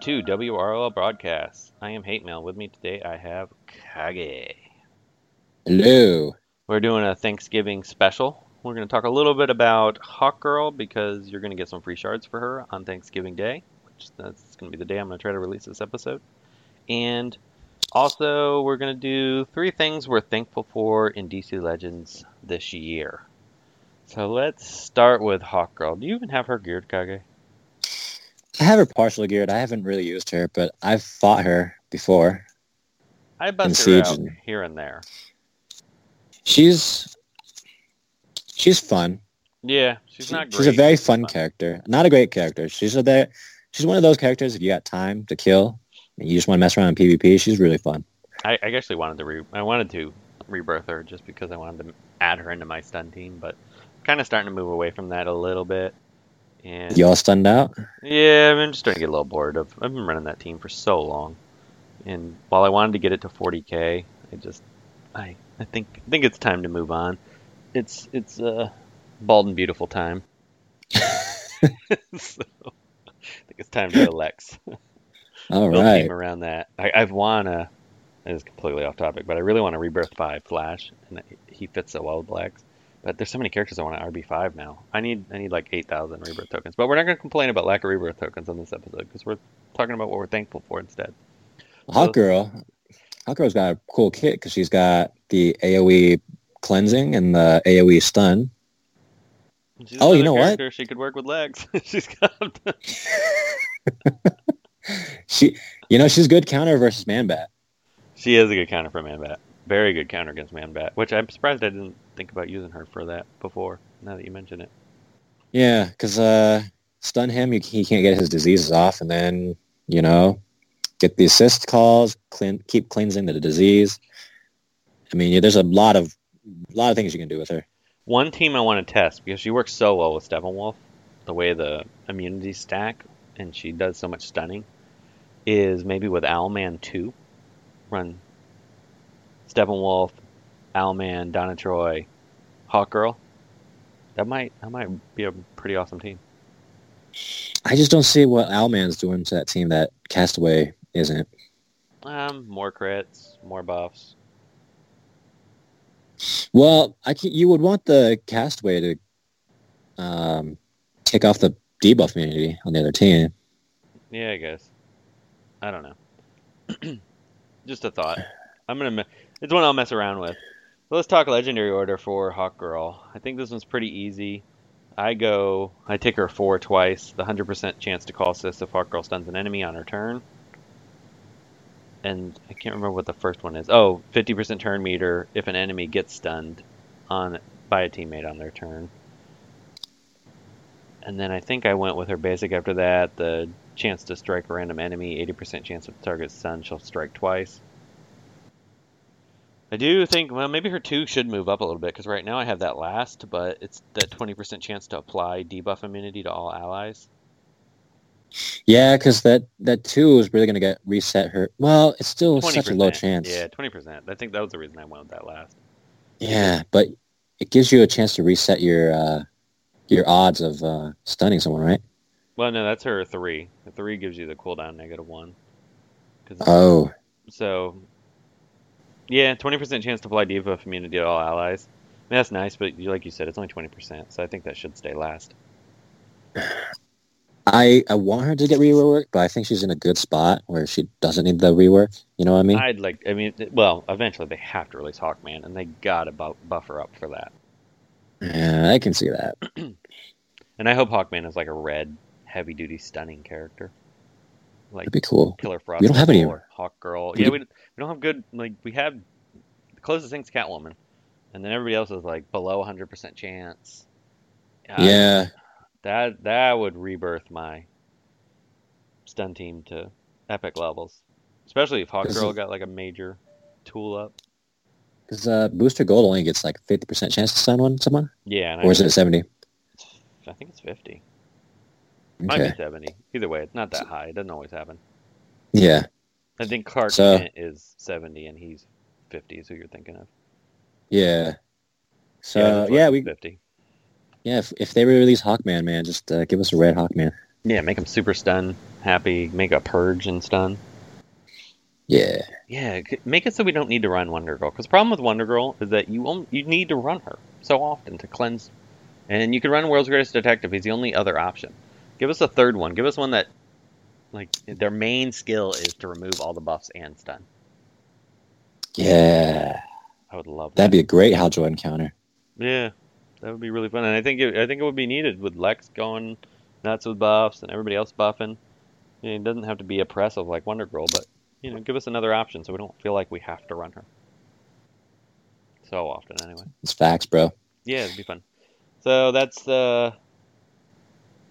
welcome to WRL Broadcast. I am Hate Mail. With me today, I have Kage. Hello. We're doing a Thanksgiving special. We're going to talk a little bit about Hawk Girl because you're going to get some free shards for her on Thanksgiving Day, which that's going to be the day I'm going to try to release this episode. And also, we're going to do three things we're thankful for in DC Legends this year. So let's start with Hawk Girl. Do you even have her geared, Kage? I have her partially geared. I haven't really used her, but I've fought her before. I bust her out here and there. She's she's fun. Yeah, she's not. Great, she's a very fun, fun, character. Not a great character. She's a there. She's one of those characters. If you got time to kill, and you just want to mess around in PvP, she's really fun. I, I actually wanted to re. I wanted to rebirth her just because I wanted to add her into my stun team, but kind of starting to move away from that a little bit. And you all stunned out? Yeah, I'm just starting to get a little bored of. I've been running that team for so long, and while I wanted to get it to 40k, I just, I, I think, I think it's time to move on. It's, it's a bald and beautiful time. so, I think it's time to relax. All right. Team around that, I, I've wanna. It is completely off topic, but I really want to rebirth five Flash, and he fits so well with blacks. But there's so many characters I want at RB5 now. I need I need like 8,000 rebirth tokens. But we're not going to complain about lack of rebirth tokens on this episode because we're talking about what we're thankful for instead. Hawk Girl, Hawk Girl's got a cool kit because she's got the AOE cleansing and the AOE stun. Oh, you know what? She could work with Lex. she's got. she, you know, she's good counter versus Manbat. She is a good counter for Manbat very good counter against Manbat, which I'm surprised I didn't think about using her for that before. Now that you mention it. Yeah, because uh, stun him, he can't get his diseases off, and then you know, get the assist calls, clean, keep cleansing the disease. I mean, yeah, there's a lot of a lot of things you can do with her. One team I want to test because she works so well with Steppenwolf, the way the immunity stack, and she does so much stunning, is maybe with Owlman 2. Run Steppenwolf, Owlman, Donna Troy, Hawkgirl. That might that might be a pretty awesome team. I just don't see what Owlman's doing to that team that Castaway isn't. Um, more crits, more buffs. Well, I can, you would want the Castaway to um, take off the debuff immunity on the other team. Yeah, I guess. I don't know. Just a thought. I'm gonna it's one I'll mess around with. So let's talk legendary order for Hawk Girl. I think this one's pretty easy. I go, I take her four twice. The 100% chance to call assist if Hawk Girl stuns an enemy on her turn. And I can't remember what the first one is. Oh, 50% turn meter if an enemy gets stunned on by a teammate on their turn. And then I think I went with her basic after that. The chance to strike a random enemy, 80% chance of target stun, she'll strike twice. I do think, well, maybe her two should move up a little bit because right now I have that last, but it's that 20% chance to apply debuff immunity to all allies. Yeah, because that, that two is really going to get reset her. Well, it's still such a low chance. Yeah, 20%. I think that was the reason I with that last. Yeah, but it gives you a chance to reset your uh, your odds of uh, stunning someone, right? Well, no, that's her three. The three gives you the cooldown negative one. Oh. So yeah, twenty percent chance to apply debuff immunity to all allies. I mean, that's nice, but like you said, it's only twenty percent, so I think that should stay last. I I want her to get reworked, but I think she's in a good spot where she doesn't need the rework. You know what I mean? I'd like. I mean, well, eventually they have to release Hawkman, and they gotta bu- buffer up for that. Yeah, I can see that. and I hope Hawkman is like a red, heavy-duty, stunning character. Like That'd be cool. Killer Frost. We don't have any. Hawk Girl. Yeah, we we don't have good like we have the closest thing's Catwoman, and then everybody else is like below 100% chance. yeah, that that would rebirth my stun team to epic levels, especially if Hawk Girl got like a major tool up. Because uh, Booster Gold only gets like 50% chance to stun one someone. Yeah, or is it 70? I think it's 50. Okay. Might be 70. Either way, it's not that high. It doesn't always happen. Yeah. I think Clark so, Kent is 70 and he's 50 is who you're thinking of. Yeah. So, yeah, yeah we 50. Yeah, if, if they release Hawkman, man, just uh, give us a red Hawkman. Yeah, make him super stun happy. Make a purge and stun. Yeah. Yeah, make it so we don't need to run Wonder Girl. Because the problem with Wonder Girl is that you only, you need to run her so often to cleanse, and you can run World's Greatest Detective. He's the only other option. Give us a third one. Give us one that, like, their main skill is to remove all the buffs and stun. Yeah. I would love that. That'd be a great Hal Jordan counter. Yeah, that would be really fun, and I think it, I think it would be needed with Lex going nuts with buffs and everybody else buffing. You know, it doesn't have to be oppressive like Wonder Girl, but you know, give us another option so we don't feel like we have to run her so often. Anyway, It's facts, bro. yeah, it'd be fun. So that's the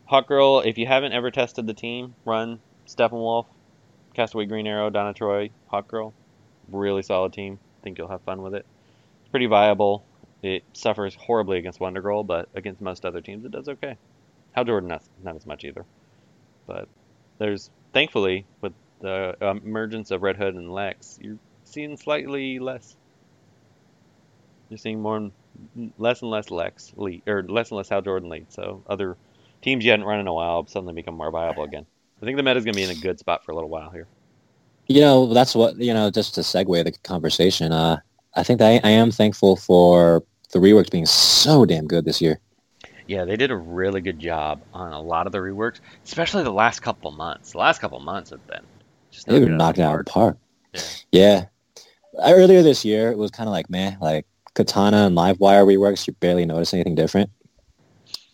Hawk Girl. If you haven't ever tested the team, run Steppenwolf, Castaway Green Arrow, Donna Troy, Hawk Girl. Really solid team. Think you'll have fun with it. It's pretty viable. It suffers horribly against Wonder Girl, but against most other teams, it does okay. Hal Jordan, not, not as much either. But there's, thankfully, with the emergence of Red Hood and Lex, you're seeing slightly less. You're seeing more, less and less Lex lead, or less and less Hal Jordan lead. So other teams you hadn't run in a while suddenly become more viable again. I think the meta's going to be in a good spot for a little while here. You know, that's what, you know, just to segue the conversation, uh, I think that I, I am thankful for the reworks being so damn good this year. Yeah, they did a really good job on a lot of the reworks, especially the last couple months. The last couple months have been just They've knocking knocked out of of the the park. Yeah. Yeah. Earlier this year, it was kind of like, meh, like Katana and Livewire reworks, you barely notice anything different.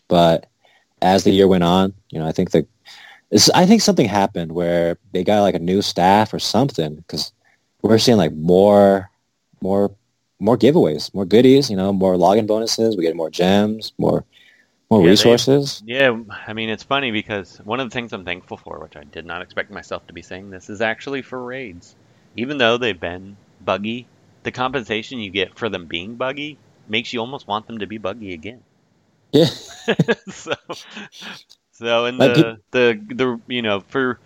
But as the year went on, you know, I think the, I think something happened where they got like a new staff or something because we're seeing like more, more, more giveaways, more goodies, you know, more login bonuses. We get more gems, more, more Yeah, they- resources. Yeah, I mean it's funny because one of the things I'm thankful for, which I did not expect myself to be saying this, is actually for raids. Even though they've been buggy, the compensation you get for them being buggy makes you almost want them to be buggy again. Yeah. so, so in Like the the the you know for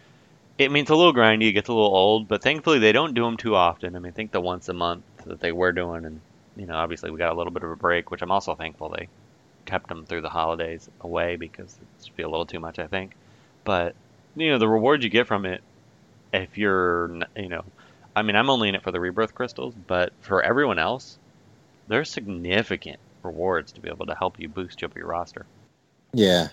I mean it's a little grindy, it gets a little old, but thankfully they don't do them too often. I mean, I think the once a month that they were doing, and you know obviously we got a little bit of a break, which I'm also thankful they kept them through the holidays away because it'd be a little too much, I think. But you know the rewards you get from it, if you're you know, I mean I'm only in it for the rebirth crystals, but for everyone else, they're significant rewards to be able to help you boost up your roster. Yeah.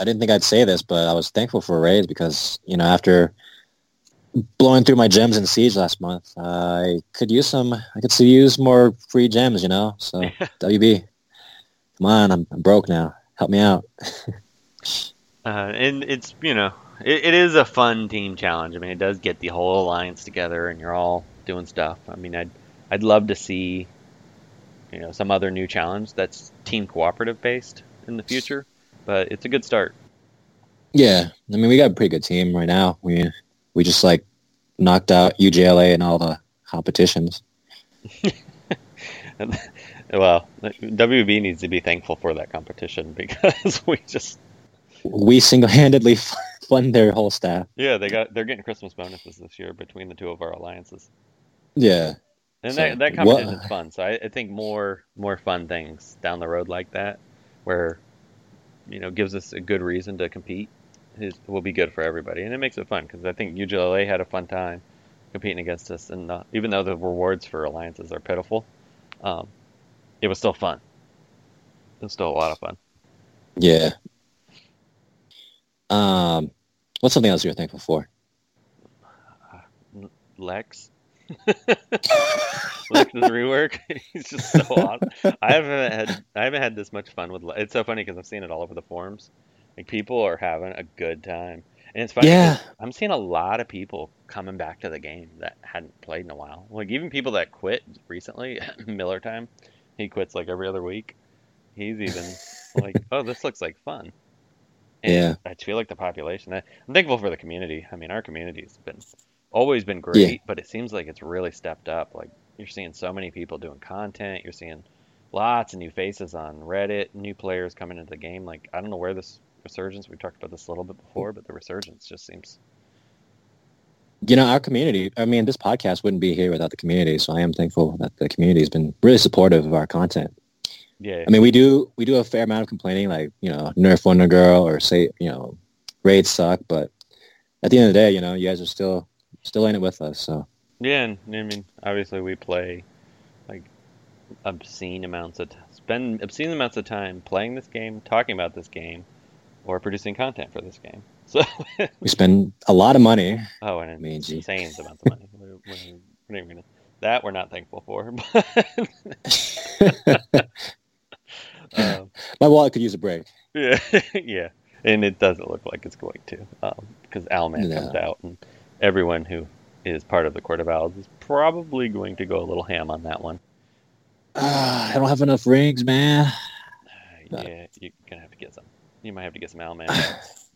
I didn't think I'd say this, but I was thankful for a raise because, you know, after blowing through my gems in Siege last month, I could use some, I could still use more free gems, you know? So, WB, come on, I'm, I'm broke now. Help me out. Uh, and it's you know it, it is a fun team challenge. I mean, it does get the whole alliance together, and you're all doing stuff. I mean, I'd I'd love to see you know some other new challenge that's team cooperative based in the future, but it's a good start. Yeah. I mean, we got a pretty good team right now. We, we just like knocked out UJLA and all the competitions. well, WB needs to be thankful for that competition because we just We single-handedly fund their whole staff. yeah they got they're getting Christmas bonuses this year between the two of our alliances. Yeah. And So, that, that what- competition's fun. So I, I think more more fun things down the road like that, where you know gives us a good reason to compete, is will be good for everybody, and it makes it fun because I think UGLA had a fun time competing against us, and uh, even though the rewards for alliances are pitiful, um, it was still fun. It was still a lot of fun. Yeah. Um, what's something else you're thankful for? Lex. Lex's rework. He's just so awesome. I haven't had I haven't had this much fun with. It's so funny because I'm seeing it all over the forums. Like people are having a good time, and it's funny. Yeah. I'm seeing a lot of people coming back to the game that hadn't played in a while. Like even people that quit recently. Miller time, he quits like every other week. He's even like, oh, this looks like fun. And Yeah. I feel like the population. I- I'm thankful for the community. I mean, our community's been always been great, but it seems like it's really stepped up. Like you're seeing so many people doing content. You're seeing lots of new faces on Reddit, new players coming into the game. Like I don't know where this resurgence. We talked about this a little bit before, but the resurgence just seems. You know, our community, I mean, this podcast wouldn't be here without the community. So I am thankful that the community has been really supportive of our content. Yeah, I mean, we do we do a fair amount of complaining, like you know, nerf Wonder Girl or say you know, raids suck, but at the end of the day, you know, you guys are still still in it with us. So Yeah, and I mean, obviously we play like obscene amounts of t- spend obscene amounts of time playing this game, talking about this game, or producing content for this game. So, we spend a lot of money. oh, and mean, gee. insane amounts of money. We're, we're, we're gonna, that we're not thankful for. But um, My wallet could use a break. yeah, yeah, and it doesn't look like it's going to, because Owlman No. comes out, and everyone who is part of the Court of Owls is probably going to go a little ham on that one. Ah, I don't have enough rings, man. Uh, yeah, you're gonna have to get some. You might have to get some Owlman. hats.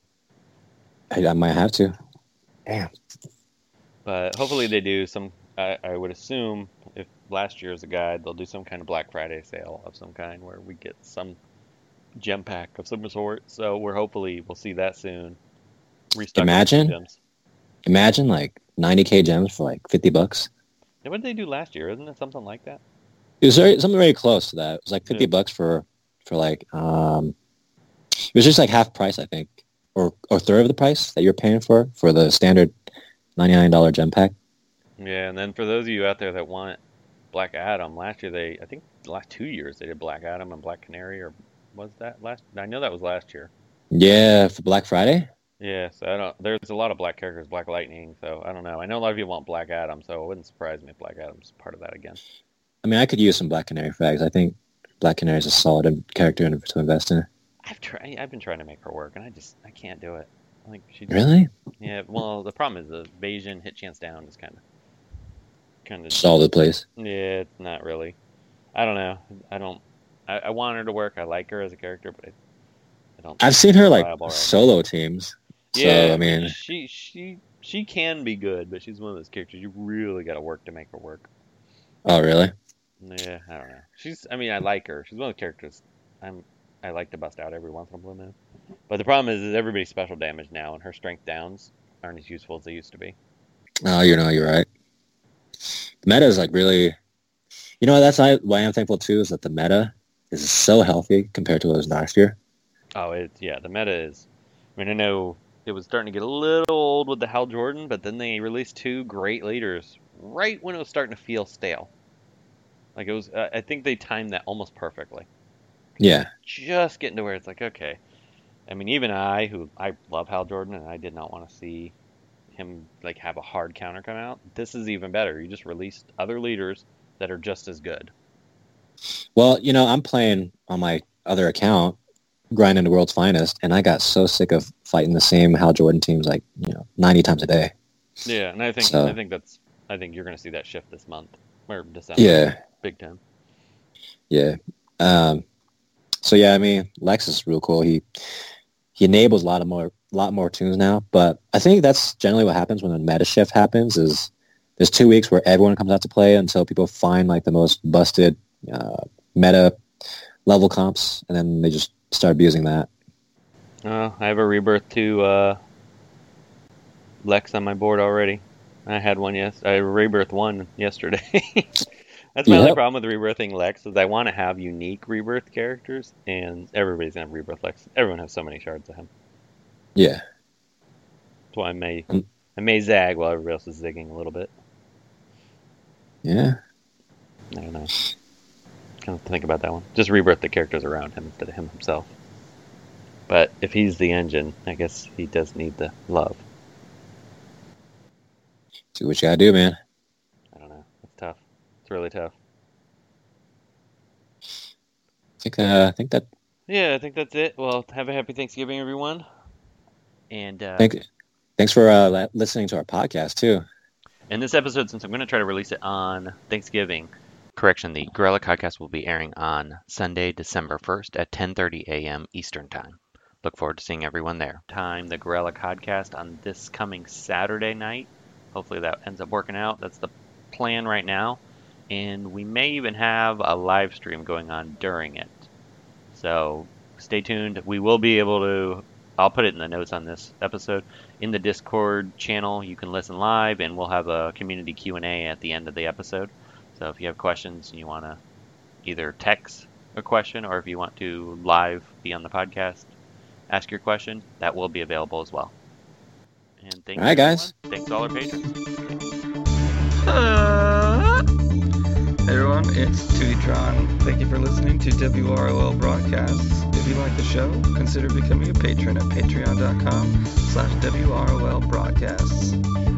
I, I might have to. Damn. but hopefully they do some. I, I would assume if last year is a guide, they'll do some kind of Black Friday sale of some kind where we get some gem pack of some sort. So we're hopefully we'll see that soon. Restock Imagine. gems. Imagine like 90k gems for like 50 bucks. Yeah, what did they do last year? Isn't it something like that? It was very, something very close to that. It was like 50 Yeah. bucks for for like um it was just like half price, I think, or or third of the price that you're paying for for the standard $99 gem pack. Yeah, and then for those of you out there that want Black Adam, last year they I think the last two years they did Black Adam and Black Canary, or was that last? I know that was last year. Yeah, for Black Friday. Yeah, so I don't. There's a lot of black characters, Black Lightning. So I don't know. I know a lot of you want Black Adam, so it wouldn't surprise me if Black Adam's part of that again. I mean, I could use some Black Canary frags. I think Black Canary is a solid character to invest in. I've tried. I've been trying to make her work, and I just I can't do it. Like she. Just, Really? Yeah. Well, the problem is the evasion hit chance down is kind of, kind of. Just all over the place. Yeah, it's not really. I don't know. I don't. I, I want her to work. I like her as a character, but I, I don't. I've seen her like Viable right now. solo teams. Yeah, so I mean, she she she can be good, but she's one of those characters you really got to work to make her work. oh really? Yeah, I don't know. She's. I mean, I like her. She's one of the characters I'm. I like to bust out every once in a blue moon. But the problem is, is everybody's special damage now, and her strength downs aren't as useful as they used to be. Oh, you know, you're right. The meta is like really, you know, that's why why I'm thankful too is that the meta is so healthy compared to what it was last year. Oh, it's yeah. The meta is. I mean, I know it was starting to get a little old with the Hal Jordan, but then they released two great leaders right when it was starting to feel stale. Like it was. Uh, I think they timed that almost perfectly. Yeah, just getting to where it's like, okay. I mean, even I, who I love Hal Jordan, and I did not want to see him like have a hard counter come out. This is even better. You just released other leaders that are just as good. Well, you know, I'm playing on my other account, grinding the world's finest, and I got so sick of fighting the same Hal Jordan teams like you know 90 times a day. Yeah, and I think So- I think that's I think you're going to see that shift this month or December. Yeah, big time. yeah. Um, so yeah, I mean, Lex is real cool. He he enables a lot of more lot more tunes now, but I think that's generally what happens when a meta shift happens. Is there's two weeks where everyone comes out to play until people find like the most busted uh, meta level comps, and then they just start abusing that. Uh, I have a rebirth to uh, Lex on my board already. I had one yes. I rebirth one yesterday. That's my only problem with rebirthing Lex is I want to have unique rebirth characters, and everybody's gonna have rebirth Lex. Everyone has so many shards of him. Yeah, That's why I may Mm. I may zag while everybody else is zigging a little bit. yeah. I don't know. Kind of think about that one. Just rebirth the characters around him instead of him himself. But if he's the engine, I guess he does need the love. Do what you gotta do, man. I don't know. It's tough. It's really tough. I think uh, I think that Yeah, I think that's it. Well, have a happy Thanksgiving, everyone. And uh, Thank, thanks for uh, listening to our podcast too. in this episode, since I'm going to try to release it on Thanksgiving, correction, the Gorilla Podcast will be airing on Sunday, December 1st at 10:30 a.m. Eastern Time. Look forward to seeing everyone there. Time the Gorilla Podcast on this coming Saturday night. Hopefully that ends up working out. That's the plan right now, and we may even have a live stream going on during it. So stay tuned. We will be able to. I'll put it in the notes on this episode in the Discord channel. You can listen live, and we'll have a community Q and A at the end of the episode. So if you have questions and you want to either text a question or if you want to live be on the podcast, ask your question, that will be available as well. And thank All right, you, guys. everyone. Thanks all our patrons. Hey everyone, it's Tutitron. Thank you for listening to WROL Broadcasts. If you like the show, consider becoming a patron at patreon.com slash WROL Broadcasts.